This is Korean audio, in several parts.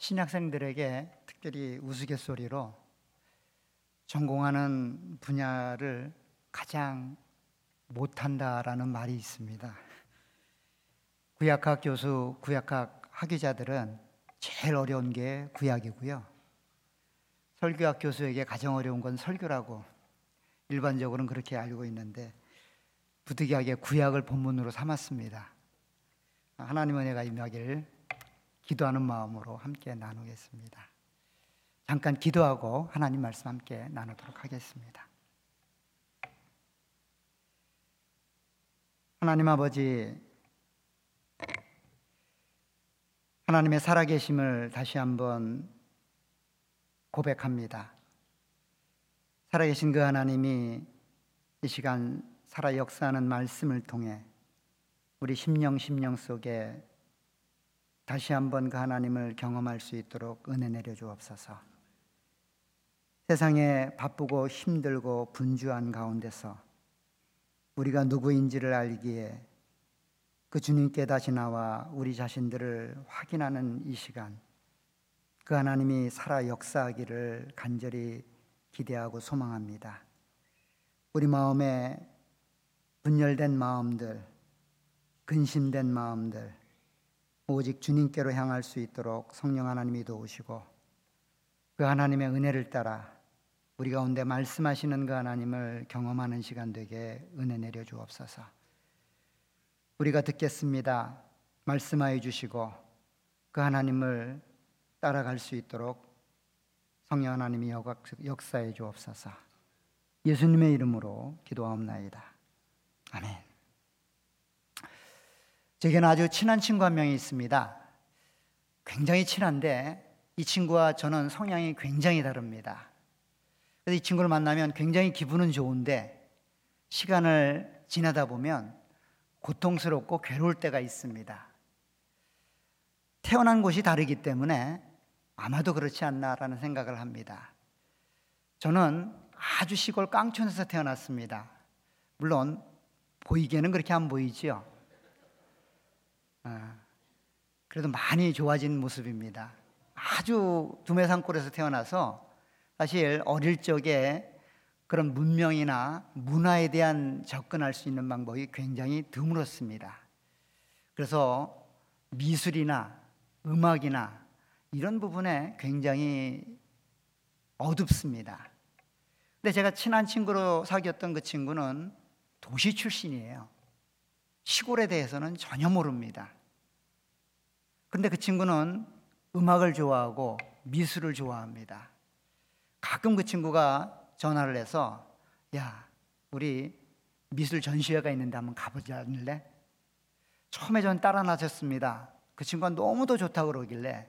신학생들에게 특별히 우스갯소리로 전공하는 분야를 가장 못한다라는 말이 있습니다. 구약학 교수, 구약학 학위자들은 제일 어려운 게 구약이고요. 설교학 교수에게 가장 어려운 건 설교라고 일반적으로는 그렇게 알고 있는데 부득이하게 구약을 본문으로 삼았습니다. 하나님의 은혜가 임하길 기도하는 마음으로 함께 나누겠습니다. 잠깐 기도하고 하나님 말씀 함께 나누도록 하겠습니다. 하나님 아버지, 하나님의 살아계심을 다시 한번 고백합니다. 살아계신 그 하나님이 이 시간 살아 역사하는 말씀을 통해 우리 심령 심령 속에 다시 한번 그 하나님을 경험할 수 있도록 은혜 내려 주옵소서. 세상에 바쁘고 힘들고 분주한 가운데서 우리가 누구인지를 알기에 그 주님께 다시 나와 우리 자신들을 확인하는 이 시간, 그 하나님이 살아 역사하기를 간절히 기대하고 소망합니다. 우리 마음에 분열된 마음들, 근심된 마음들, 오직 주님께로 향할 수 있도록 성령 하나님이 도우시고 그 하나님의 은혜를 따라 우리 가운데 말씀하시는 그 하나님을 경험하는 시간 되게 은혜 내려 주옵소서. 우리가 듣겠습니다. 말씀하여 주시고 그 하나님을 따라갈 수 있도록 성령 하나님이 역사해 주옵소서. 예수님의 이름으로 기도하옵나이다. 아멘. 제게는 아주 친한 친구 한 명이 있습니다. 굉장히 친한데 이 친구와 저는 성향이 굉장히 다릅니다. 그래서 이 친구를 만나면 굉장히 기분은 좋은데 시간을 지나다 보면 고통스럽고 괴로울 때가 있습니다. 태어난 곳이 다르기 때문에 아마도 그렇지 않나라는 생각을 합니다. 저는 아주 시골 깡촌에서 태어났습니다. 물론 보이기에는 그렇게 안 보이지요. 아, 그래도 많이 좋아진 모습입니다. 아주 두메 산골에서 태어나서 사실 어릴 적에 그런 문명이나 문화에 대한 접근할 수 있는 방법이 굉장히 드물었습니다. 그래서 미술이나 음악이나 이런 부분에 굉장히 어둡습니다. 근데 제가 친한 친구로 사귀었던 그 친구는 도시 출신이에요. 시골에 대해서는 전혀 모릅니다. 그런데 그 친구는 음악을 좋아하고 미술을 좋아합니다. 가끔 그 친구가 전화를 해서 야, 우리 미술 전시회가 있는데 한번 가보지 않을래? 처음에 전 따라 나섰습니다. 그 친구가 너무도 좋다고 그러길래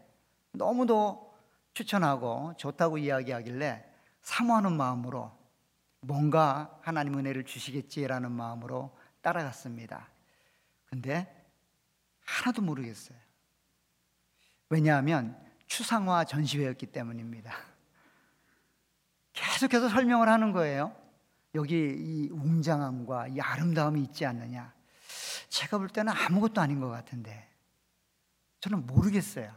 너무도 추천하고 좋다고 이야기하길래 사모하는 마음으로 뭔가 하나님 은혜를 주시겠지라는 마음으로 따라갔습니다. 근데 하나도 모르겠어요. 왜냐하면 추상화 전시회였기 때문입니다. 계속해서 설명을 하는 거예요. 여기 이 웅장함과 이 아름다움이 있지 않느냐. 제가 볼 때는 아무것도 아닌 것 같은데 저는 모르겠어요.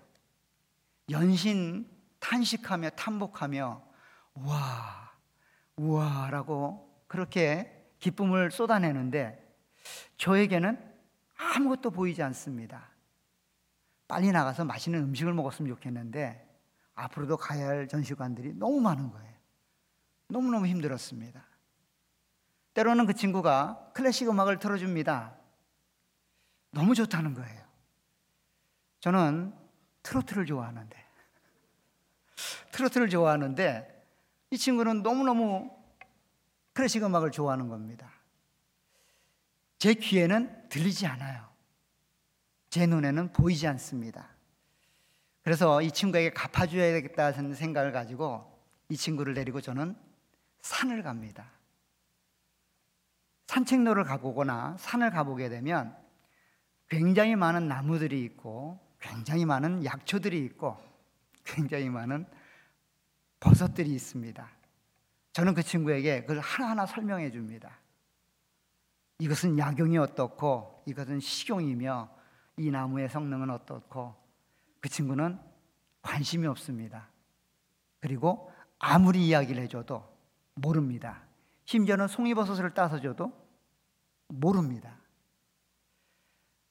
연신 탄식하며 탐복하며 와, 우와라고 그렇게 기쁨을 쏟아내는데 저에게는 아무것도 보이지 않습니다. 빨리 나가서 맛있는 음식을 먹었으면 좋겠는데 앞으로도 가야 할 전시관들이 너무 많은 거예요. 너무너무 힘들었습니다. 때로는 그 친구가 클래식 음악을 틀어줍니다. 너무 좋다는 거예요. 저는 트로트를 좋아하는데, 트로트를 좋아하는데, 이 친구는 너무너무 클래식 음악을 좋아하는 겁니다. 제 귀에는 들리지 않아요. 제 눈에는 보이지 않습니다. 그래서 이 친구에게 갚아줘야겠다는 생각을 가지고 이 친구를 데리고 저는 산을 갑니다. 산책로를 가보거나 산을 가보게 되면 굉장히 많은 나무들이 있고 굉장히 많은 약초들이 있고 굉장히 많은 버섯들이 있습니다. 저는 그 친구에게 그걸 하나하나 설명해 줍니다. 이것은 약용이 어떻고 이것은 식용이며 이 나무의 성능은 어떻고 그 친구는 관심이 없습니다. 그리고 아무리 이야기를 해줘도 모릅니다. 심지어는 송이버섯을 따서 줘도 모릅니다.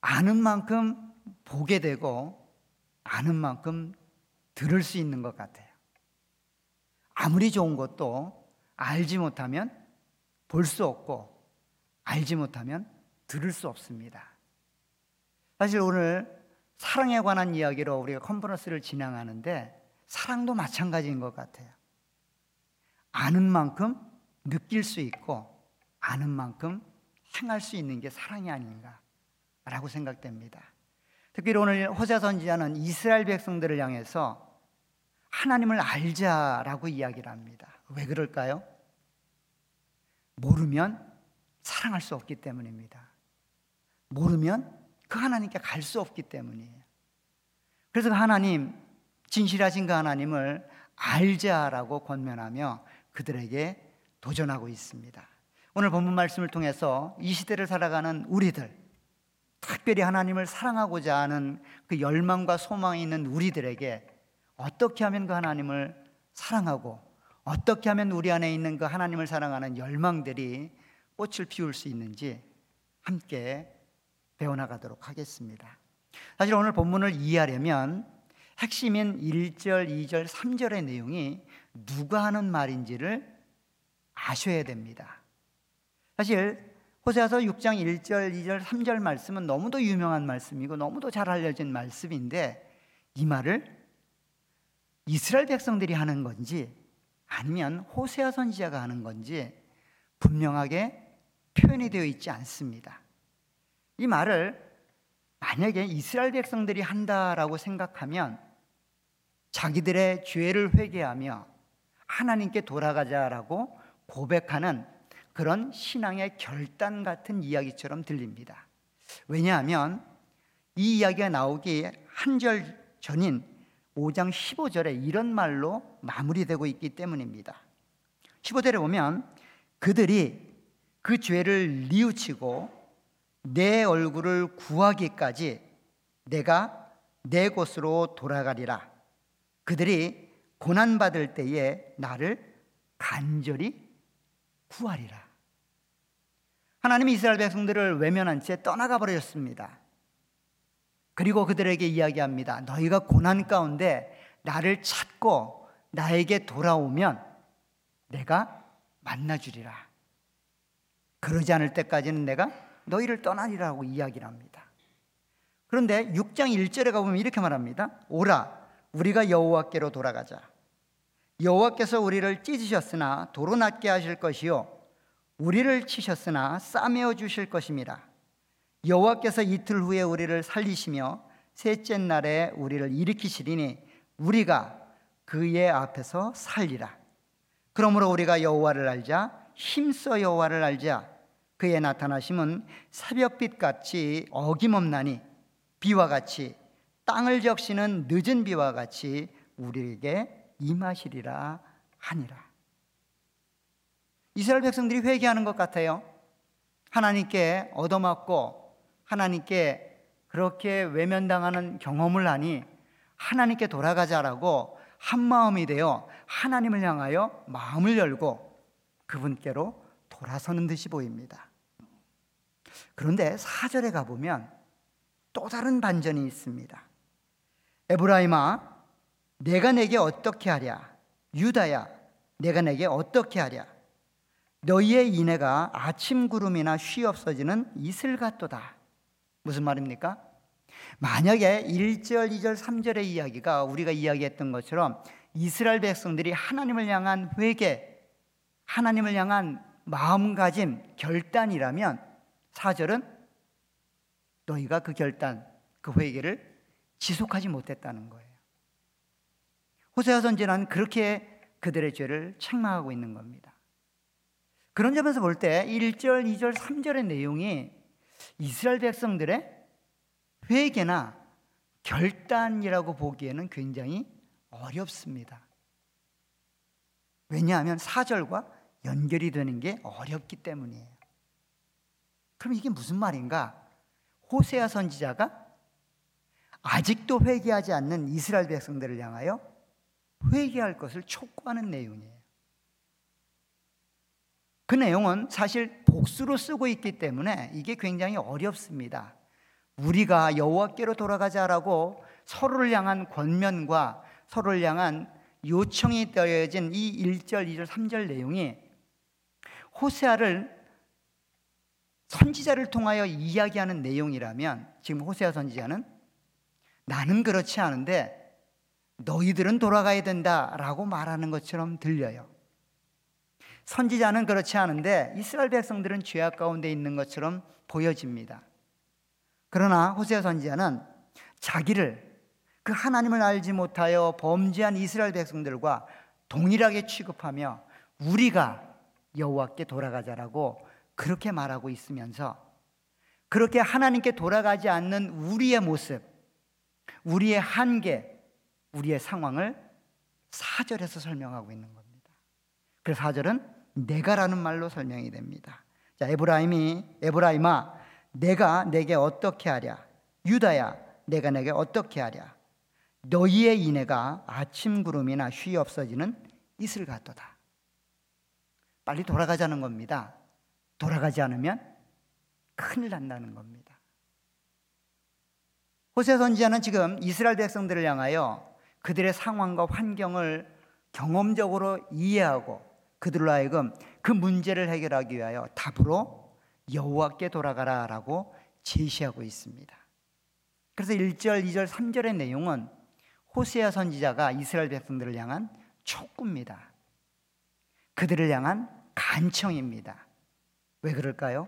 아는 만큼 보게 되고 아는 만큼 들을 수 있는 것 같아요. 아무리 좋은 것도 알지 못하면 볼 수 없고 알지 못하면 들을 수 없습니다. 사실 오늘 사랑에 관한 이야기로 우리가 컨퍼런스를 진행하는데 사랑도 마찬가지인 것 같아요. 아는 만큼 느낄 수 있고 아는 만큼 행할 수 있는 게 사랑이 아닌가라고 생각됩니다. 특히 오늘 호세 선지자는 이스라엘 백성들을 향해서 하나님을 알자라고 이야기를 합니다. 왜 그럴까요? 모르면 사랑할 수 없기 때문입니다. 모르면 그 하나님께 갈 수 없기 때문이에요. 그래서 그 하나님, 진실하신 그 하나님을 알자라고 권면하며 그들에게 도전하고 있습니다. 오늘 본문 말씀을 통해서 이 시대를 살아가는 우리들, 특별히 하나님을 사랑하고자 하는 그 열망과 소망이 있는 우리들에게 어떻게 하면 그 하나님을 사랑하고 어떻게 하면 우리 안에 있는 그 하나님을 사랑하는 열망들이 꽃을 피울 수 있는지 함께 배워나가도록 하겠습니다. 사실 오늘 본문을 이해하려면 핵심인 1절, 2절, 3절의 내용이 누가 하는 말인지를 아셔야 됩니다. 사실 호세아서 6장 1절, 2절, 3절 말씀은 너무도 유명한 말씀이고 너무도 잘 알려진 말씀인데 이 말을 이스라엘 백성들이 하는 건지 아니면 호세아 선지자가 하는 건지 분명하게 표현이 되어 있지 않습니다. 이 말을 만약에 이스라엘 백성들이 한다라고 생각하면 자기들의 죄를 회개하며 하나님께 돌아가자라고 고백하는 그런 신앙의 결단 같은 이야기처럼 들립니다. 왜냐하면 이 이야기가 나오기 한 절 전인 5장 15절에 이런 말로 마무리되고 있기 때문입니다. 15절에 보면 그들이 그 죄를 뉘우치고 내 얼굴을 구하기까지 내가 내 곳으로 돌아가리라. 그들이 고난받을 때에 나를 간절히 구하리라. 하나님이 이스라엘 백성들을 외면한 채 떠나가 버렸습니다. 그리고 그들에게 이야기합니다. 너희가 고난 가운데 나를 찾고 나에게 돌아오면 내가 만나주리라. 그러지 않을 때까지는 내가 너희를 떠나리라고 이야기를 합니다. 그런데 6장 1절에 가보면 이렇게 말합니다. 오라, 우리가 여호와께로 돌아가자. 여호와께서 우리를 찢으셨으나 도로 낫게 하실 것이요 우리를 치셨으나 싸매어 주실 것입니다. 여호와께서 이틀 후에 우리를 살리시며 셋째 날에 우리를 일으키시리니 우리가 그의 앞에서 살리라. 그러므로 우리가 여호와를 알자 힘써 여호와를 알자 그의 나타나심은 새벽빛 같이 어김없나니 비와 같이 땅을 적시는 늦은 비와 같이 우리에게 임하시리라 하니라. 이스라엘 백성들이 회개하는 것 같아요. 하나님께 얻어맞고 하나님께 그렇게 외면당하는 경험을 하니 하나님께 돌아가자라고 한 마음이 되어 하나님을 향하여 마음을 열고 그분께로 돌아서는 듯이 보입니다. 그런데 사절에 가보면 또 다른 반전이 있습니다. 에브라임아, 내가 내게 어떻게 하랴? 유다야, 내가 내게 어떻게 하랴? 너희의 인애가 아침 구름이나 쉬 없어지는 이슬 같도다. 무슨 말입니까? 만약에 1절, 2절, 3절의 이야기가 우리가 이야기했던 것처럼 이스라엘 백성들이 하나님을 향한 회개, 하나님을 향한 마음가짐, 결단이라면 4절은 너희가 그 결단, 그 회개를 지속하지 못했다는 거예요. 호세아 선지는 그렇게 그들의 죄를 책망하고 있는 겁니다. 그런 점에서 볼 때 1절, 2절, 3절의 내용이 이스라엘 백성들의 회개나 결단이라고 보기에는 굉장히 어렵습니다. 왜냐하면 사절과 연결이 되는 게 어렵기 때문이에요. 그럼 이게 무슨 말인가? 호세아 선지자가 아직도 회개하지 않는 이스라엘 백성들을 향하여 회개할 것을 촉구하는 내용이에요. 그 내용은 사실 복수로 쓰고 있기 때문에 이게 굉장히 어렵습니다. 우리가 여호와께로 돌아가자라고 서로를 향한 권면과 서로를 향한 요청이 떨어진 이 1절, 2절, 3절 내용이 호세아를 선지자를 통하여 이야기하는 내용이라면 지금 호세아 선지자는 나는 그렇지 않은데 너희들은 돌아가야 된다라고 말하는 것처럼 들려요. 선지자는 그렇지 않은데 이스라엘 백성들은 죄악 가운데 있는 것처럼 보여집니다. 그러나 호세아 선지자는 자기를 그 하나님을 알지 못하여 범죄한 이스라엘 백성들과 동일하게 취급하며 우리가 여호와께 돌아가자라고 그렇게 말하고 있으면서 그렇게 하나님께 돌아가지 않는 우리의 모습, 우리의 한계, 우리의 상황을 사절에서 설명하고 있는 겁니다. 그래서 사절은 내가라는 말로 설명이 됩니다. 자, 에브라임이 에브라임아 내가 내게 어떻게 하랴? 유다야 내가 내게 어떻게 하랴? 너희의 인애가 아침 구름이나 쉬 없어지는 이슬 같도다. 빨리 돌아가자는 겁니다. 돌아가지 않으면 큰일 난다는 겁니다. 호세 선지자는 지금 이스라엘 백성들을 향하여 그들의 상황과 환경을 경험적으로 이해하고 그들로 하여금 그 문제를 해결하기 위하여 답으로 여호와께 돌아가라라고 제시하고 있습니다. 그래서 1절, 2절, 3절의 내용은 호세아 선지자가 이스라엘 백성들을 향한 촉구입니다. 그들을 향한 간청입니다. 왜 그럴까요?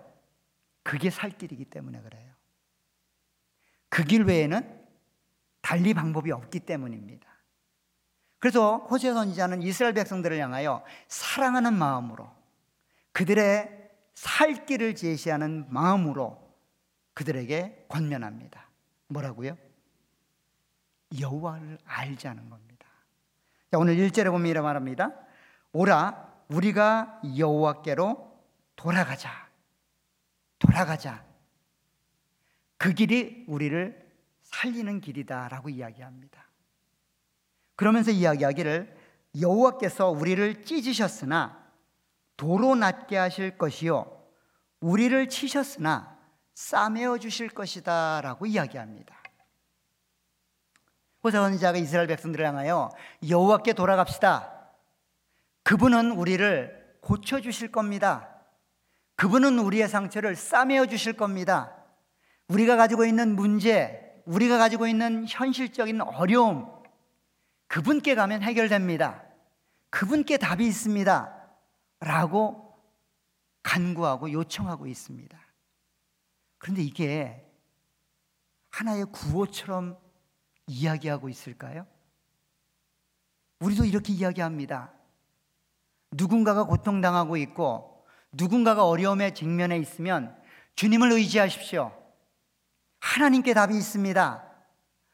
그게 살 길이기 때문에 그래요. 그 길 외에는 달리 방법이 없기 때문입니다. 그래서 호세 선지자는 이스라엘 백성들을 향하여 사랑하는 마음으로 그들의 살 길을 제시하는 마음으로 그들에게 권면합니다. 뭐라고요? 여호와를 알자는 겁니다. 자, 오늘 1절에 보면 이렇게 말합니다. 오라 우리가 여호와께로 돌아가자. 돌아가자. 그 길이 우리를 살리는 길이다라고 이야기합니다. 그러면서 이야기하기를 여호와께서 우리를 찢으셨으나 도로 낫게 하실 것이요 우리를 치셨으나 싸매어 주실 것이다라고 이야기합니다. 호세 선지자가 이스라엘 백성들을 향하여 여호와께 돌아갑시다. 그분은 우리를 고쳐 주실 겁니다. 그분은 우리의 상처를 싸매어 주실 겁니다. 우리가 가지고 있는 문제, 우리가 가지고 있는 현실적인 어려움, 그분께 가면 해결됩니다. 그분께 답이 있습니다. 라고 간구하고 요청하고 있습니다. 그런데 이게 하나의 구호처럼 이야기하고 있을까요? 우리도 이렇게 이야기합니다. 누군가가 고통당하고 있고 누군가가 어려움에 직면해 있으면 주님을 의지하십시오. 하나님께 답이 있습니다.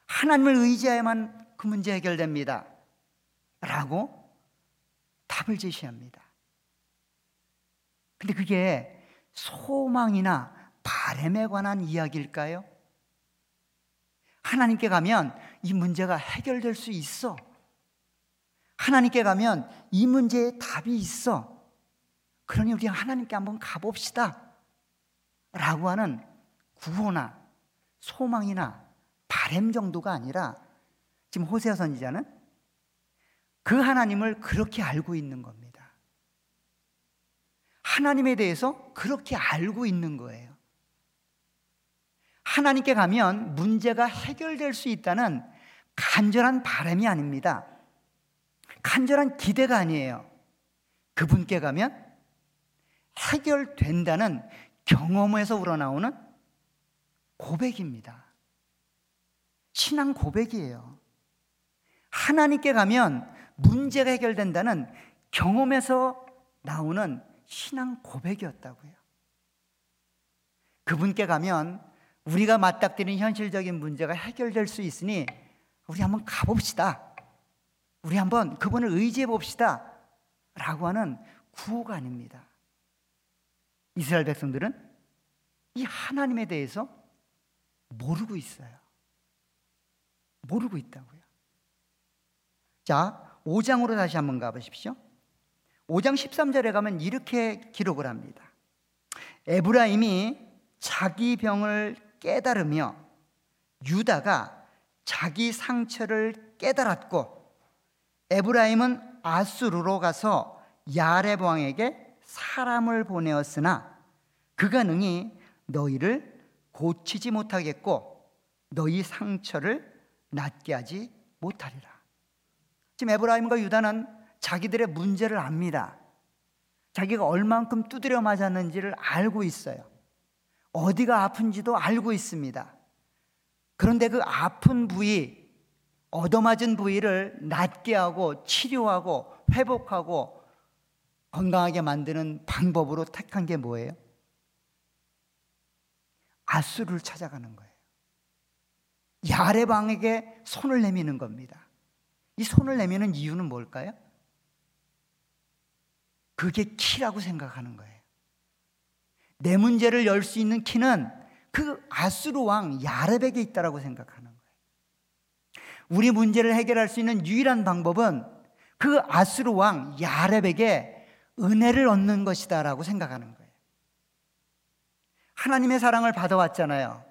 하나님을 의지해야만 그 문제 해결됩니다. 라고 답을 제시합니다. 근데 그게 소망이나 바램에 관한 이야기일까요? 하나님께 가면 이 문제가 해결될 수 있어. 하나님께 가면 이 문제에 답이 있어. 그러니 우리 하나님께 한번 가봅시다. 라고 하는 구호나 소망이나 바램 정도가 아니라 지금 호세아 선지자는 그 하나님을 그렇게 알고 있는 겁니다. 하나님에 대해서 그렇게 알고 있는 거예요. 하나님께 가면 문제가 해결될 수 있다는 간절한 바람이 아닙니다. 간절한 기대가 아니에요. 그분께 가면 해결된다는 경험에서 우러나오는 고백입니다. 신앙 고백이에요. 하나님께 가면 문제가 해결된다는 경험에서 나오는 신앙 고백이었다고요. 그분께 가면 우리가 맞닥뜨린 현실적인 문제가 해결될 수 있으니 우리 한번 가봅시다. 우리 한번 그분을 의지해 봅시다. 라고 하는 구호가 아닙니다. 이스라엘 백성들은 이 하나님에 대해서 모르고 있어요. 모르고 있다고요. 자, 5장으로 다시 한번 가보십시오. 5장 13절에 가면 이렇게 기록을 합니다. 에브라임이 자기 병을 깨달으며 유다가 자기 상처를 깨달았고 에브라임은 아수르로 가서 야렙 왕에게 사람을 보내었으나 그가 능히 너희를 고치지 못하겠고 너희 상처를 낫게 하지 못하리라. 지금 에브라임과 유다는 자기들의 문제를 압니다. 자기가 얼만큼 두드려 맞았는지를 알고 있어요. 어디가 아픈지도 알고 있습니다. 그런데 그 아픈 부위, 얻어맞은 부위를 낫게 하고 치료하고 회복하고 건강하게 만드는 방법으로 택한 게 뭐예요? 아수를 찾아가는 거예요. 야레방에게 손을 내미는 겁니다. 이 손을 내미는 이유는 뭘까요? 그게 키라고 생각하는 거예요. 내 문제를 열 수 있는 키는 그 아수르 왕 야렙에게 있다라고 생각하는 거예요. 우리 문제를 해결할 수 있는 유일한 방법은 그 아수르 왕 야렙에게 은혜를 얻는 것이다라고 생각하는 거예요. 하나님의 사랑을 받아왔잖아요.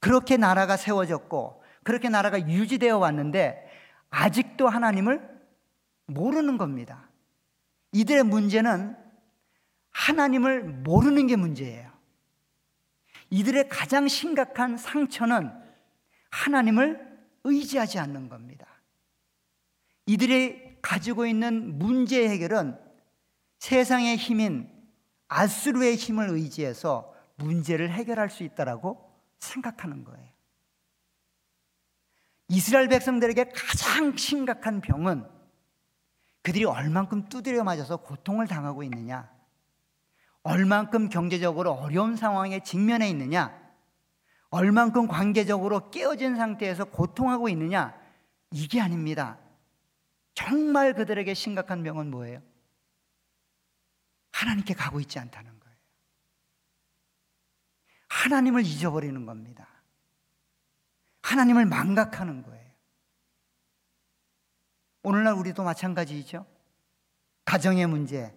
그렇게 나라가 세워졌고 그렇게 나라가 유지되어 왔는데 아직도 하나님을 모르는 겁니다. 이들의 문제는 하나님을 모르는 게 문제예요. 이들의 가장 심각한 상처는 하나님을 의지하지 않는 겁니다. 이들이 가지고 있는 문제 해결은 세상의 힘인 아수르의 힘을 의지해서 문제를 해결할 수 있다라고 생각하는 거예요. 이스라엘 백성들에게 가장 심각한 병은 그들이 얼만큼 두드려 맞아서 고통을 당하고 있느냐, 얼만큼 경제적으로 어려운 상황에 직면해 있느냐, 얼만큼 관계적으로 깨어진 상태에서 고통하고 있느냐, 이게 아닙니다. 정말 그들에게 심각한 병은 뭐예요? 하나님께 가고 있지 않다는 거예요. 하나님을 잊어버리는 겁니다. 하나님을 망각하는 거예요. 오늘날 우리도 마찬가지죠. 가정의 문제,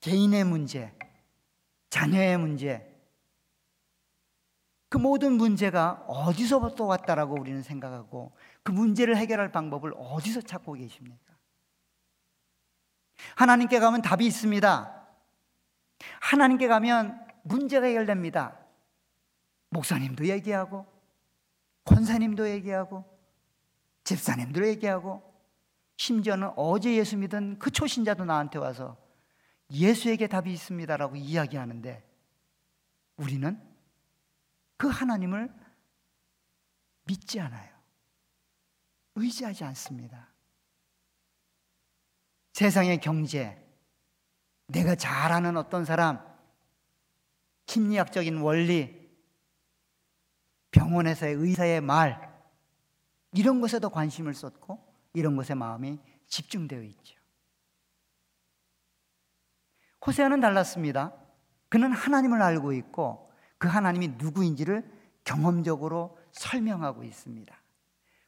개인의 문제, 자녀의 문제, 그 모든 문제가 어디서부터 왔다라고 우리는 생각하고 그 문제를 해결할 방법을 어디서 찾고 계십니까? 하나님께 가면 답이 있습니다. 하나님께 가면 문제가 해결됩니다. 목사님도 얘기하고, 권사님도 얘기하고, 집사님도 얘기하고, 심지어는 어제 예수 믿은 그 초신자도 나한테 와서 예수에게 답이 있습니다라고 이야기하는데 우리는 그 하나님을 믿지 않아요. 의지하지 않습니다. 세상의 경제, 내가 잘 아는 어떤 사람, 심리학적인 원리, 병원에서의 의사의 말, 이런 것에도 관심을 쏟고 이런 것에 마음이 집중되어 있죠. 호세아는 달랐습니다. 그는 하나님을 알고 있고 그 하나님이 누구인지를 경험적으로 설명하고 있습니다.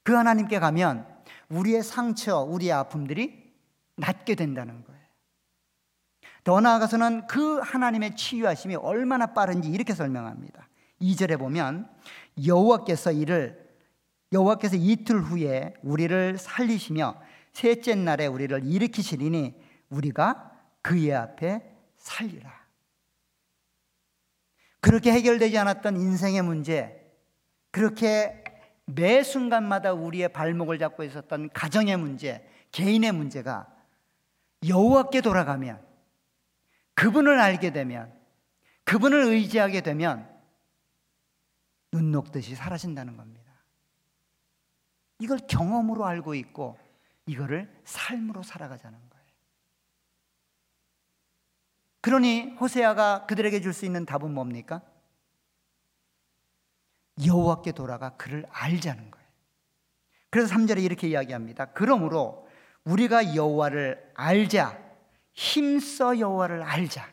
그 하나님께 가면 우리의 상처, 우리의 아픔들이 낫게 된다는 거예요. 더 나아가서는 그 하나님의 치유하심이 얼마나 빠른지 이렇게 설명합니다. 2절에 보면 여호와께서 이를 여호와께서 이틀 후에 우리를 살리시며 셋째 날에 우리를 일으키시리니 우리가 그의 앞에 살리라. 그렇게 해결되지 않았던 인생의 문제, 그렇게 매 순간마다 우리의 발목을 잡고 있었던 가정의 문제, 개인의 문제가 여호와께 돌아가면 그분을 알게 되면 그분을 의지하게 되면 눈 녹듯이 사라진다는 겁니다. 이걸 경험으로 알고 있고 이거를 삶으로 살아가자는 거예요. 그러니 호세아가 그들에게 줄 수 있는 답은 뭡니까? 여호와께 돌아가 그를 알자는 거예요. 그래서 3절에 이렇게 이야기합니다. 그러므로 우리가 여호와를 알자 힘써 여호와를 알자.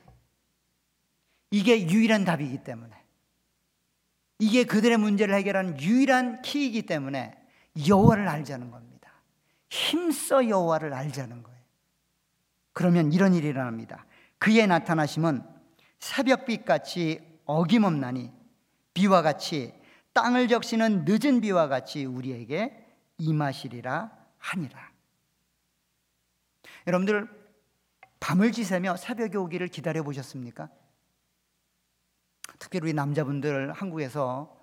이게 유일한 답이기 때문에 이게 그들의 문제를 해결하는 유일한 키이기 때문에 여호와를 알자는 겁니다. 힘써 여호와를 알자는 거예요. 그러면 이런 일이 일어납니다. 그의 나타나심은 새벽빛 같이 어김없나니 비와 같이 땅을 적시는 늦은 비와 같이 우리에게 임하시리라 하니라. 여러분들 밤을 지새며 새벽에 오기를 기다려 보셨습니까? 특히 우리 남자분들 한국에서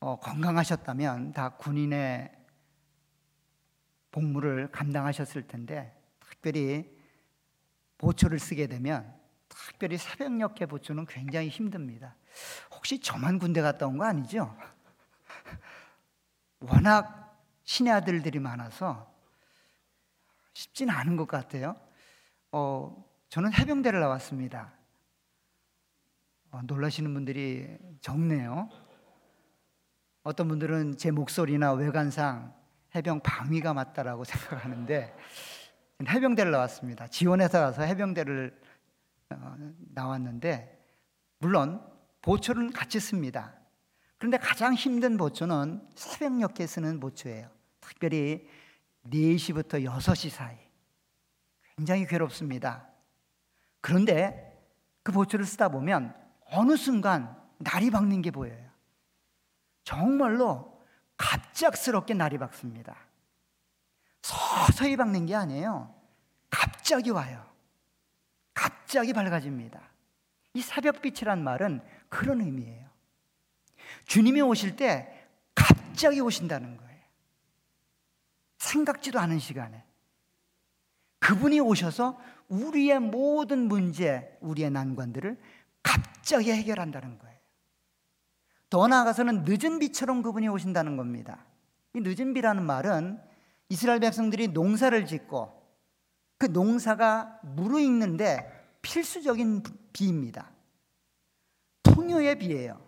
어, 건강하셨다면 다 군인의 복무를 감당하셨을 텐데 특별히 보초를 쓰게 되면 특별히 새벽녘에 보초는 굉장히 힘듭니다. 혹시 저만 군대 갔다 온 거 아니죠? 워낙 신의 아들들이 많아서 쉽지는 않은 것 같아요. 어, 저는 해병대를 나왔습니다. 어, 놀라시는 분들이 적네요. 어떤 분들은 제 목소리나 외관상 해병 방위가 맞다라고 생각하는데 해병대를 나왔습니다. 지원해서 가서 해병대를 어, 나왔는데 물론 보초는 같이 씁니다. 그런데 가장 힘든 보초는 새벽녘에 쓰는 보초예요. 특별히 4시부터 6시 사이. 굉장히 괴롭습니다. 그런데 그 보초를 쓰다 보면 어느 순간 날이 밝는 게 보여요. 정말로 갑작스럽게 날이 밝습니다. 서서히 밝는 게 아니에요. 갑자기 와요. 갑자기 밝아집니다. 이 새벽빛이란 말은 그런 의미예요. 주님이 오실 때 갑자기 오신다는 거예요. 생각지도 않은 시간에. 그분이 오셔서 우리의 모든 문제, 우리의 난관들을 갑자기 해결한다는 거예요. 더 나아가서는 늦은 비처럼 그분이 오신다는 겁니다. 이 늦은 비라는 말은 이스라엘 백성들이 농사를 짓고 그 농사가 무르익는데 필수적인 비입니다. 풍요의 비예요.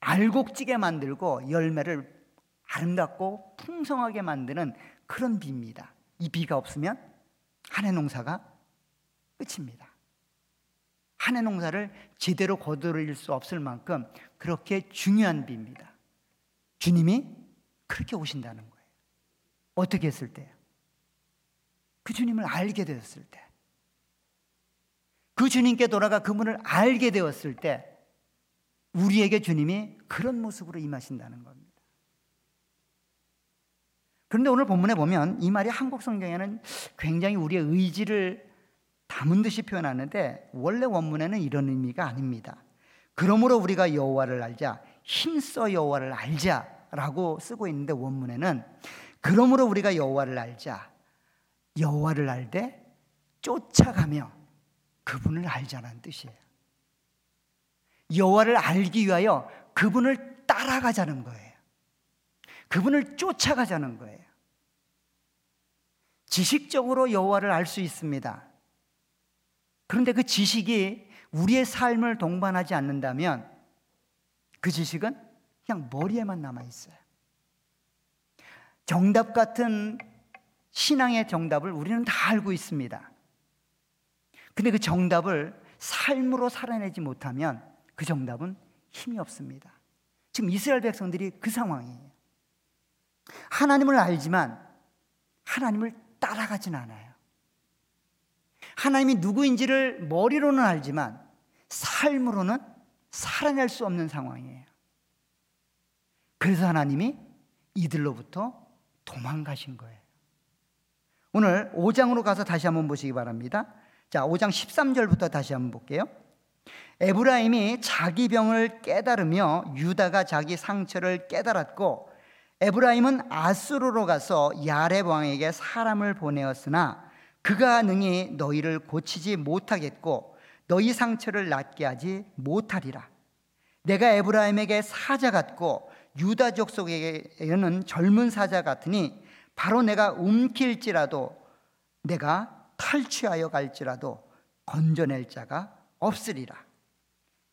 알곡지게 만들고 열매를 아름답고 풍성하게 만드는 그런 비입니다. 이 비가 없으면 한 해 농사가 끝입니다. 한 해 농사를 제대로 거두릴 수 없을 만큼 그렇게 중요한 비입니다. 주님이 그렇게 오신다는 거예요. 어떻게 했을 때요? 그 주님을 알게 되었을 때. 그 주님께 돌아가 그분을 알게 되었을 때 우리에게 주님이 그런 모습으로 임하신다는 겁니다. 그런데 오늘 본문에 보면 이 말이 한국 성경에는 굉장히 우리의 의지를 담은 듯이 표현하는데 원래 원문에는 이런 의미가 아닙니다. 그러므로 우리가 여호와를 알자 힘써 여호와를 알자라고 쓰고 있는데 원문에는 그러므로 우리가 여호와를 알자 여호와를 알되 쫓아가며 그분을 알자는 뜻이에요. 여호와를 알기 위하여 그분을 따라가자는 거예요. 그분을 쫓아가자는 거예요. 지식적으로 여호와를 알 수 있습니다. 그런데 그 지식이 우리의 삶을 동반하지 않는다면 그 지식은 그냥 머리에만 남아 있어요. 정답 같은 신앙의 정답을 우리는 다 알고 있습니다. 근데 그 정답을 삶으로 살아내지 못하면 그 정답은 힘이 없습니다. 지금 이스라엘 백성들이 그 상황이에요. 하나님을 알지만 하나님을 따라가진 않아요. 하나님이 누구인지를 머리로는 알지만 삶으로는 살아낼 수 없는 상황이에요. 그래서 하나님이 이들로부터 도망가신 거예요. 오늘 5장으로 가서 다시 한번 보시기 바랍니다. 자, 5장 13절부터 다시 한번 볼게요. 에브라임이 자기 병을 깨달으며 유다가 자기 상처를 깨달았고 에브라임은 아수르로 가서 야렙 왕에게 사람을 보내었으나 그가 능히 너희를 고치지 못하겠고 너희 상처를 낫게 하지 못하리라. 내가 에브라임에게 사자 같고 유다족 속에게는 젊은 사자 같으니 바로 내가 움킬지라도 내가 탈취하여 갈지라도 건져낼 자가 없으리라.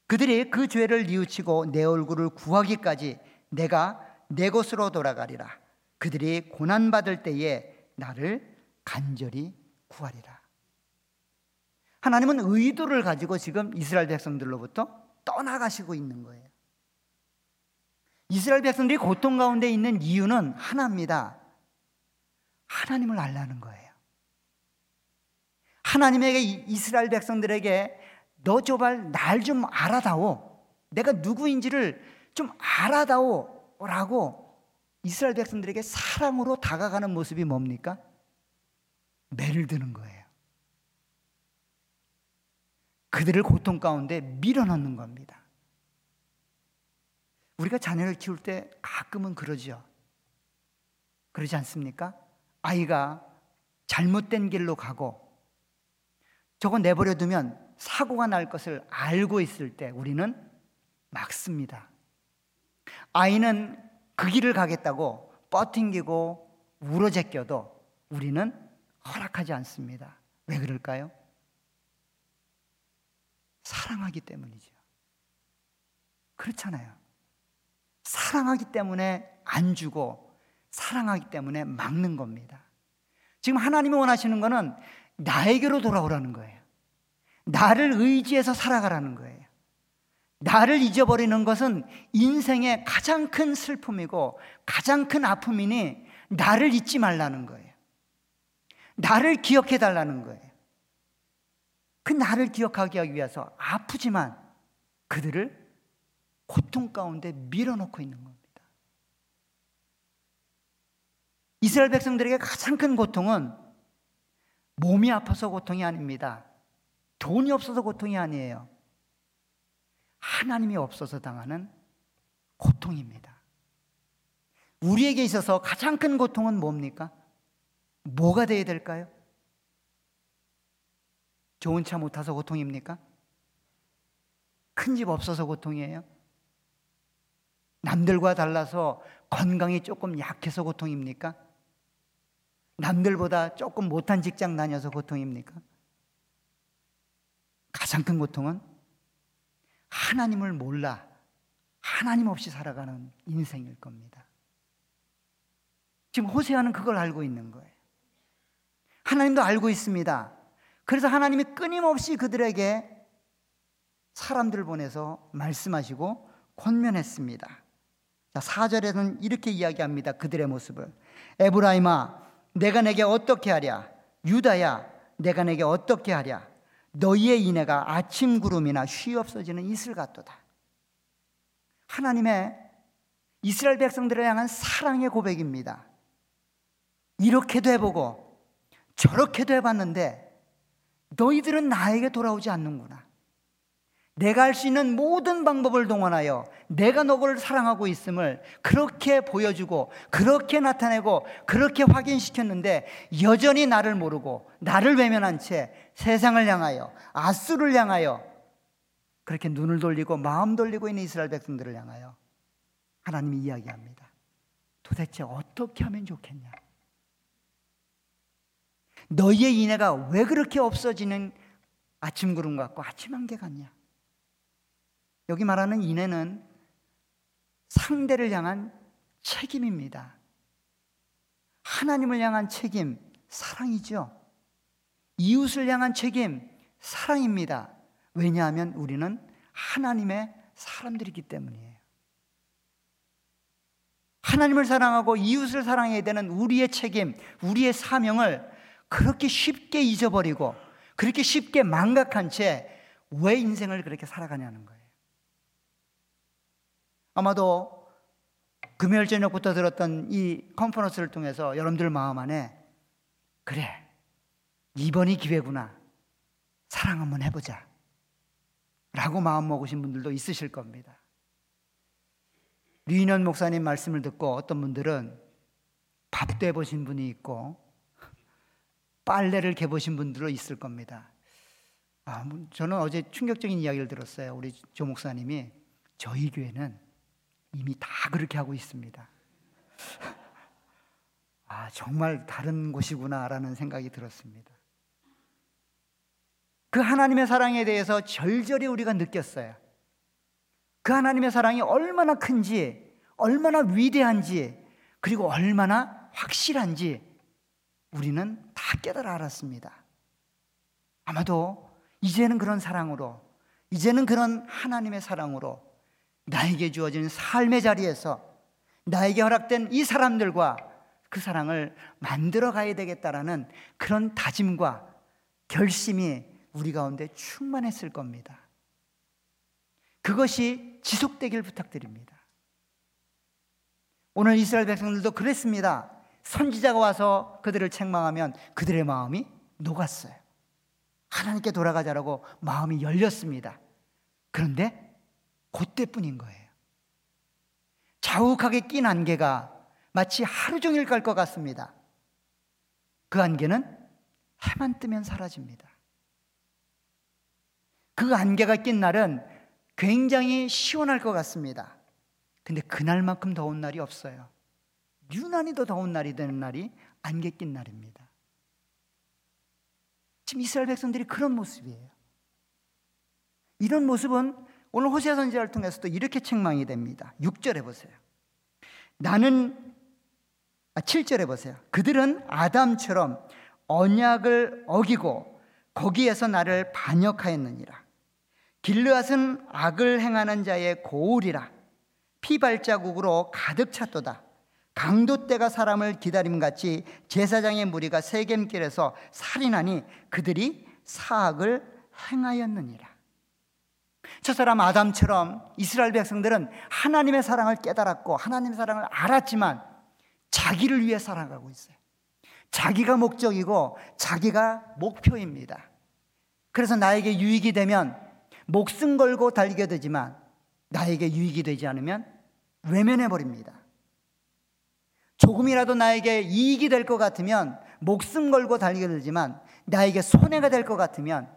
그들이 그 죄를 뉘우치고 내 얼굴을 구하기까지 내가 내 곳으로 돌아가리라. 그들이 고난받을 때에 나를 간절히 구하리라. 하나님은 의도를 가지고 지금 이스라엘 백성들로부터 떠나가시고 있는 거예요. 이스라엘 백성들이 고통 가운데 있는 이유는 하나입니다. 하나님을 알라는 거예요. 하나님에게 이스라엘 백성들에게 너 조발 날 좀 알아다오. 내가 누구인지를 좀 알아다오. 라고 이스라엘 백성들에게 사랑으로 다가가는 모습이 뭡니까? 매를 드는 거예요. 그들을 고통 가운데 밀어넣는 겁니다. 우리가 자녀를 키울 때 가끔은 그러죠. 그러지 않습니까? 아이가 잘못된 길로 가고 저거 내버려 두면 사고가 날 것을 알고 있을 때 우리는 막습니다. 아이는 그 길을 가겠다고 뻗팅기고 울어제껴도 우리는 허락하지 않습니다. 왜 그럴까요? 사랑하기 때문이죠. 그렇잖아요. 사랑하기 때문에 안 주고 사랑하기 때문에 막는 겁니다. 지금 하나님이 원하시는 것은 나에게로 돌아오라는 거예요. 나를 의지해서 살아가라는 거예요. 나를 잊어버리는 것은 인생의 가장 큰 슬픔이고 가장 큰 아픔이니 나를 잊지 말라는 거예요. 나를 기억해 달라는 거예요. 그 나를 기억하게 하기 위해서 아프지만 그들을 고통 가운데 밀어넣고 있는 겁니다. 이스라엘 백성들에게 가장 큰 고통은 몸이 아파서 고통이 아닙니다. 돈이 없어서 고통이 아니에요. 하나님이 없어서 당하는 고통입니다. 우리에게 있어서 가장 큰 고통은 뭡니까? 뭐가 되어야 될까요? 좋은 차 못 타서 고통입니까? 큰 집 없어서 고통이에요? 남들과 달라서 건강이 조금 약해서 고통입니까? 남들보다 조금 못한 직장 다녀서 고통입니까? 가장 큰 고통은 하나님을 몰라 하나님 없이 살아가는 인생일 겁니다. 지금 호세아는 그걸 알고 있는 거예요. 하나님도 알고 있습니다. 그래서 하나님이 끊임없이 그들에게 사람들을 보내서 말씀하시고 권면했습니다. 자, 4절에는 이렇게 이야기합니다. 그들의 모습을. 에브라임아, 내가 내게 어떻게 하랴? 유다야, 내가 내게 어떻게 하랴? 너희의 인애가 아침 구름이나 쉬 없어지는 이슬 같도다. 하나님의 이스라엘 백성들을 향한 사랑의 고백입니다. 이렇게도 해보고 저렇게도 해봤는데 너희들은 나에게 돌아오지 않는구나. 내가 할 수 있는 모든 방법을 동원하여 내가 너를 사랑하고 있음을 그렇게 보여주고 그렇게 나타내고 그렇게 확인시켰는데 여전히 나를 모르고 나를 외면한 채 세상을 향하여 아수를 향하여 그렇게 눈을 돌리고 마음 돌리고 있는 이스라엘 백성들을 향하여 하나님이 이야기합니다. 도대체 어떻게 하면 좋겠냐? 너희의 인애가 왜 그렇게 없어지는 아침 구름 같고 아침 안개 같냐? 여기 말하는 인애는 상대를 향한 책임입니다. 하나님을 향한 책임, 사랑이죠. 이웃을 향한 책임, 사랑입니다. 왜냐하면 우리는 하나님의 사람들이기 때문이에요. 하나님을 사랑하고 이웃을 사랑해야 되는 우리의 책임, 우리의 사명을 그렇게 쉽게 잊어버리고 그렇게 쉽게 망각한 채 왜 인생을 그렇게 살아가냐는 거예요. 아마도 금요일 저녁부터 들었던 이 컨퍼런스를 통해서 여러분들 마음 안에 그래 이번이 기회구나 사랑 한번 해보자 라고 마음 먹으신 분들도 있으실 겁니다. 류인원 목사님 말씀을 듣고 어떤 분들은 밥도 해보신 분이 있고 빨래를 개보신 분들도 있을 겁니다. 아, 뭐 저는 어제 충격적인 이야기를 들었어요. 우리 조 목사님이 저희 교회는 이미 다 그렇게 하고 있습니다. 아, 정말 다른 곳이구나라는 생각이 들었습니다. 그 하나님의 사랑에 대해서 절절히 우리가 느꼈어요. 그 하나님의 사랑이 얼마나 큰지, 얼마나 위대한지, 그리고 얼마나 확실한지 우리는 다 깨달아 알았습니다. 아마도 이제는 그런 사랑으로, 이제는 그런 하나님의 사랑으로 나에게 주어진 삶의 자리에서 나에게 허락된 이 사람들과 그 사랑을 만들어 가야 되겠다라는 그런 다짐과 결심이 우리 가운데 충만했을 겁니다. 그것이 지속되길 부탁드립니다. 오늘 이스라엘 백성들도 그랬습니다. 선지자가 와서 그들을 책망하면 그들의 마음이 녹았어요. 하나님께 돌아가자라고 마음이 열렸습니다. 그런데 그때뿐인 거예요. 자욱하게 낀 안개가 마치 하루 종일 갈 것 같습니다. 그 안개는 해만 뜨면 사라집니다. 그 안개가 낀 날은 굉장히 시원할 것 같습니다. 근데 그날만큼 더운 날이 없어요. 유난히 더 더운 날이 되는 날이 안개 낀 날입니다. 지금 이스라엘 백성들이 그런 모습이에요. 이런 모습은 오늘 호세아 선지자를 통해서도 이렇게 책망이 됩니다. 6절에 보세요. 나는 아 7절에 보세요. 그들은 아담처럼 언약을 어기고 거기에서 나를 반역하였느니라. 길르앗은 악을 행하는 자의 고울이라. 피발자국으로 가득 찼도다. 강도 때가 사람을 기다림 같이 제사장의 무리가 세겜길에서 살인하니 그들이 사악을 행하였느니라. 저 사람 아담처럼 이스라엘 백성들은 하나님의 사랑을 깨달았고 하나님의 사랑을 알았지만 자기를 위해 살아가고 있어요. 자기가 목적이고 자기가 목표입니다. 그래서 나에게 유익이 되면 목숨 걸고 달리게 되지만 나에게 유익이 되지 않으면 외면해 버립니다. 조금이라도 나에게 이익이 될 것 같으면 목숨 걸고 달리게 되지만 나에게 손해가 될 것 같으면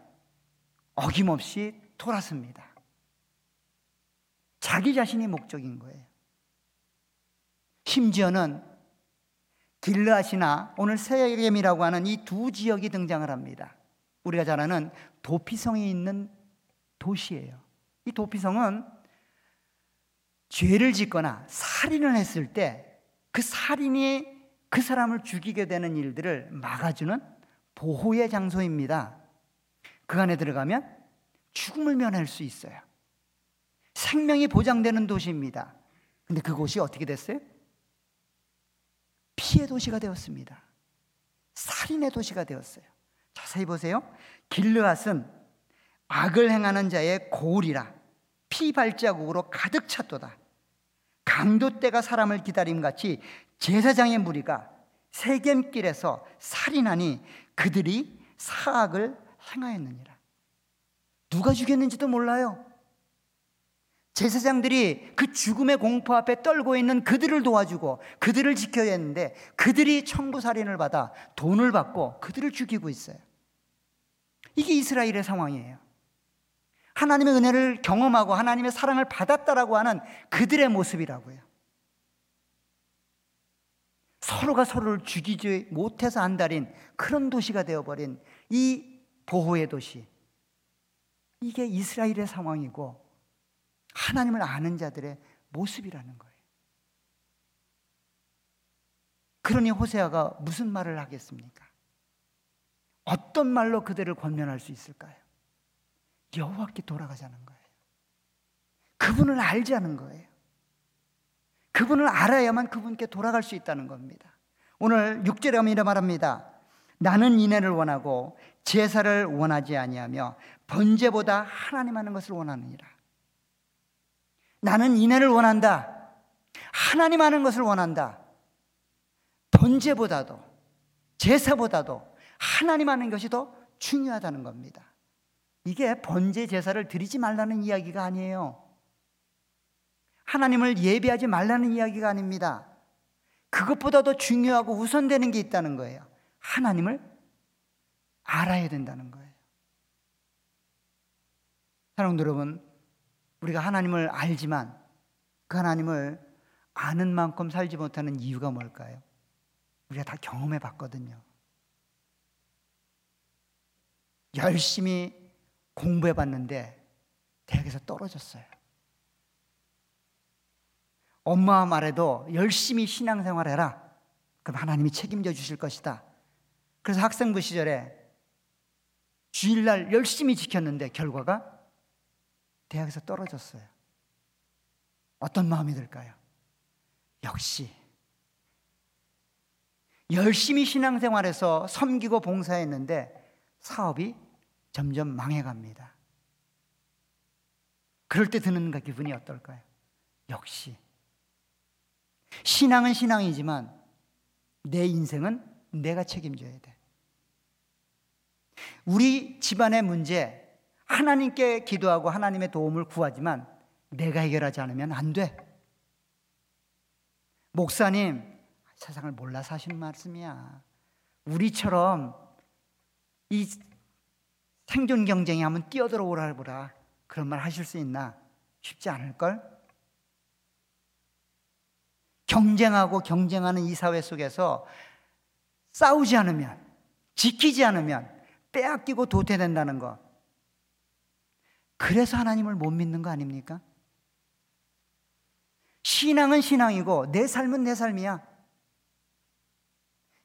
어김없이 돌아섭니다. 자기 자신이 목적인 거예요. 심지어는 길르앗이나 오늘 세겜이라고 하는 이 두 지역이 등장을 합니다. 우리가 잘 아는 도피성이 있는 도시예요. 이 도피성은 죄를 짓거나 살인을 했을 때 그 살인이 그 사람을 죽이게 되는 일들을 막아주는 보호의 장소입니다. 그 안에 들어가면 죽음을 면할 수 있어요. 생명이 보장되는 도시입니다. 근데 그곳이 어떻게 됐어요? 피해 도시가 되었습니다. 살인의 도시가 되었어요. 자세히 보세요. 길르앗은 악을 행하는 자의 고울이라 피 발자국으로 가득 찼도다. 강도 때가 사람을 기다림 같이 제사장의 무리가 세겜길에서 살인하니 그들이 사악을 행하였느니라. 누가 죽였는지도 몰라요. 제사장들이 그 죽음의 공포 앞에 떨고 있는 그들을 도와주고 그들을 지켜야 했는데 그들이 청부 살인을 받아 돈을 받고 그들을 죽이고 있어요. 이게 이스라엘의 상황이에요. 하나님의 은혜를 경험하고 하나님의 사랑을 받았다라고 하는 그들의 모습이라고요. 서로가 서로를 죽이지 못해서 안달인 그런 도시가 되어버린 이 보호의 도시. 이게 이스라엘의 상황이고 하나님을 아는 자들의 모습이라는 거예요. 그러니 호세아가 무슨 말을 하겠습니까? 어떤 말로 그들을 권면할 수 있을까요? 여호와께 돌아가자는 거예요. 그분을 알자는 거예요. 그분을 알아야만 그분께 돌아갈 수 있다는 겁니다. 오늘 6절에 하면 이래 말합니다. 나는 인애를 원하고 제사를 원하지 아니하며 번제보다 하나님 하는 것을 원하느니라. 나는 인애를 원한다. 하나님 하는 것을 원한다. 번제보다도 제사보다도 하나님 하는 것이 더 중요하다는 겁니다. 이게 번제 제사를 드리지 말라는 이야기가 아니에요. 하나님을 예배하지 말라는 이야기가 아닙니다. 그것보다 도 중요하고 우선되는 게 있다는 거예요. 하나님을 알아야 된다는 거예요. 사랑하는 여러분, 우리가 하나님을 알지만 그 하나님을 아는 만큼 살지 못하는 이유가 뭘까요? 우리가 다 경험해 봤거든요. 열심히 공부해 봤는데 대학에서 떨어졌어요. 엄마 말에도 열심히 신앙생활 해라. 그럼 하나님이 책임져 주실 것이다. 그래서 학생부 시절에 주일날 열심히 지켰는데 결과가 대학에서 떨어졌어요. 어떤 마음이 들까요? 역시 열심히 신앙생활에서 섬기고 봉사했는데 사업이 점점 망해갑니다. 그럴 때 드는 그 기분이 어떨까요? 역시 신앙은 신앙이지만 내 인생은 내가 책임져야 돼. 우리 집안의 문제 하나님께 기도하고 하나님의 도움을 구하지만 내가 해결하지 않으면 안 돼. 목사님, 세상을 몰라 사시는 말씀이야. 우리처럼 이 생존 경쟁에 한번 뛰어들어 오라 보라. 그런 말 하실 수 있나? 쉽지 않을걸? 경쟁하고 경쟁하는 이 사회 속에서 싸우지 않으면, 지키지 않으면 빼앗기고 도태된다는 것. 그래서 하나님을 못 믿는 거 아닙니까? 신앙은 신앙이고 내 삶은 내 삶이야.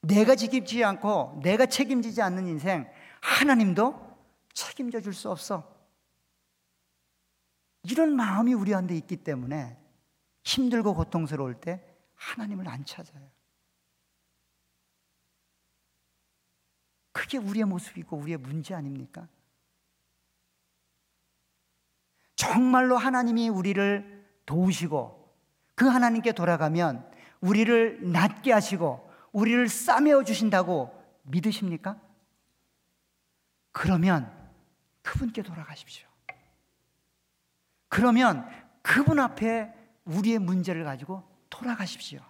내가 지키지 않고 내가 책임지지 않는 인생 하나님도 책임져 줄 수 없어. 이런 마음이 우리한테 있기 때문에 힘들고 고통스러울 때 하나님을 안 찾아요. 그게 우리의 모습이고 우리의 문제 아닙니까? 정말로 하나님이 우리를 도우시고 그 하나님께 돌아가면 우리를 낫게 하시고 우리를 싸매어 주신다고 믿으십니까? 그러면 그분께 돌아가십시오. 그러면 그분 앞에 우리의 문제를 가지고 돌아가십시오.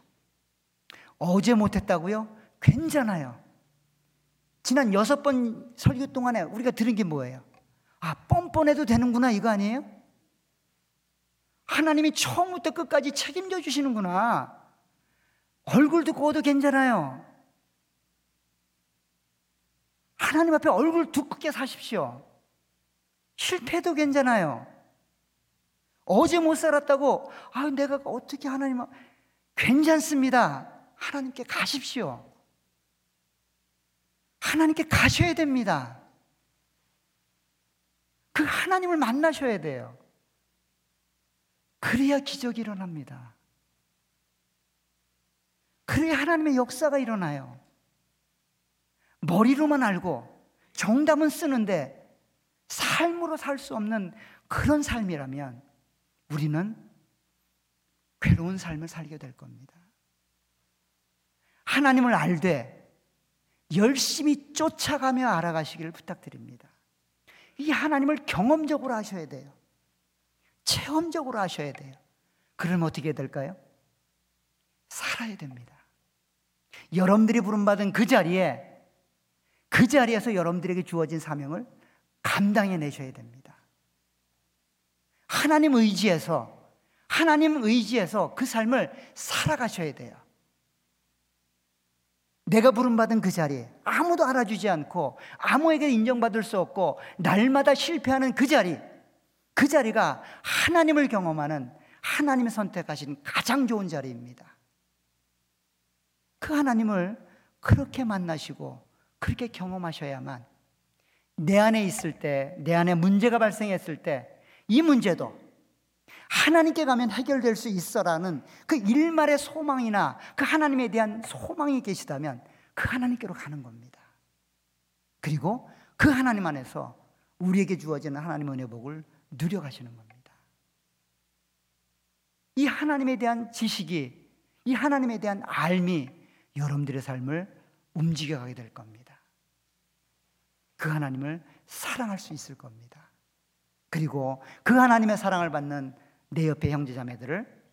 어제 못했다고요? 괜찮아요. 지난 여섯 번 설교 동안에 우리가 들은 게 뭐예요? 아, 뻔뻔해도 되는구나, 이거 아니에요? 하나님이 처음부터 끝까지 책임져 주시는구나. 얼굴 듣고 도 괜찮아요. 하나님 앞에 얼굴 두껍게 사십시오. 실패도 괜찮아요. 어제 못 살았다고, 아, 내가 어떻게 하나님, 괜찮습니다. 하나님께 가십시오. 하나님께 가셔야 됩니다. 그 하나님을 만나셔야 돼요. 그래야 기적이 일어납니다. 그래야 하나님의 역사가 일어나요. 머리로만 알고 정답은 쓰는데 삶으로 살 수 없는 그런 삶이라면 우리는 괴로운 삶을 살게 될 겁니다. 하나님을 알되 열심히 쫓아가며 알아가시기를 부탁드립니다. 이 하나님을 경험적으로 하셔야 돼요. 체험적으로 하셔야 돼요. 그러면 어떻게 될까요? 살아야 됩니다. 여러분들이 부름받은 그 자리에 그 자리에서 여러분들에게 주어진 사명을 감당해 내셔야 됩니다. 하나님 의지에서 하나님 의지에서 그 삶을 살아가셔야 돼요. 내가 부름받은 그 자리에 아무도 알아주지 않고 아무에게 인정받을 수 없고 날마다 실패하는 그 자리, 그 자리가 하나님을 경험하는 하나님의 선택하신 가장 좋은 자리입니다. 그 하나님을 그렇게 만나시고 그렇게 경험하셔야만 내 안에 있을 때, 내 안에 문제가 발생했을 때 이 문제도 하나님께 가면 해결될 수 있어라는 그 일말의 소망이나 그 하나님에 대한 소망이 계시다면 그 하나님께로 가는 겁니다. 그리고 그 하나님 안에서 우리에게 주어지는 하나님의 은혜 복을 누려가시는 겁니다. 이 하나님에 대한 지식이, 이 하나님에 대한 알미 여러분들의 삶을 움직여가게 될 겁니다. 그 하나님을 사랑할 수 있을 겁니다. 그리고 그 하나님의 사랑을 받는 내 옆에 형제자매들을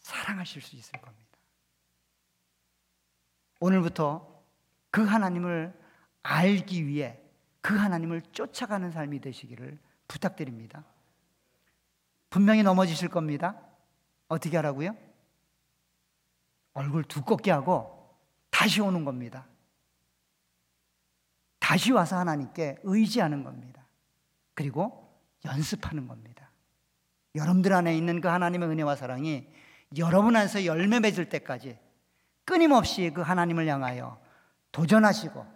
사랑하실 수 있을 겁니다. 오늘부터 그 하나님을 알기 위해 그 하나님을 쫓아가는 삶이 되시기를 부탁드립니다. 분명히 넘어지실 겁니다. 어떻게 하라고요? 얼굴 두껍게 하고 다시 오는 겁니다. 다시 와서 하나님께 의지하는 겁니다. 그리고 연습하는 겁니다. 여러분들 안에 있는 그 하나님의 은혜와 사랑이 여러분 안에서 열매 맺을 때까지 끊임없이 그 하나님을 향하여 도전하시고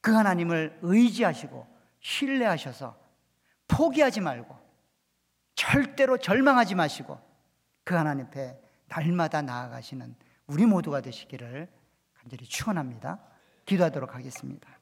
그 하나님을 의지하시고 신뢰하셔서 포기하지 말고 절대로 절망하지 마시고 그 하나님 앞에 날마다 나아가시는 우리 모두가 되시기를 간절히 축원합니다. 기도하도록 하겠습니다.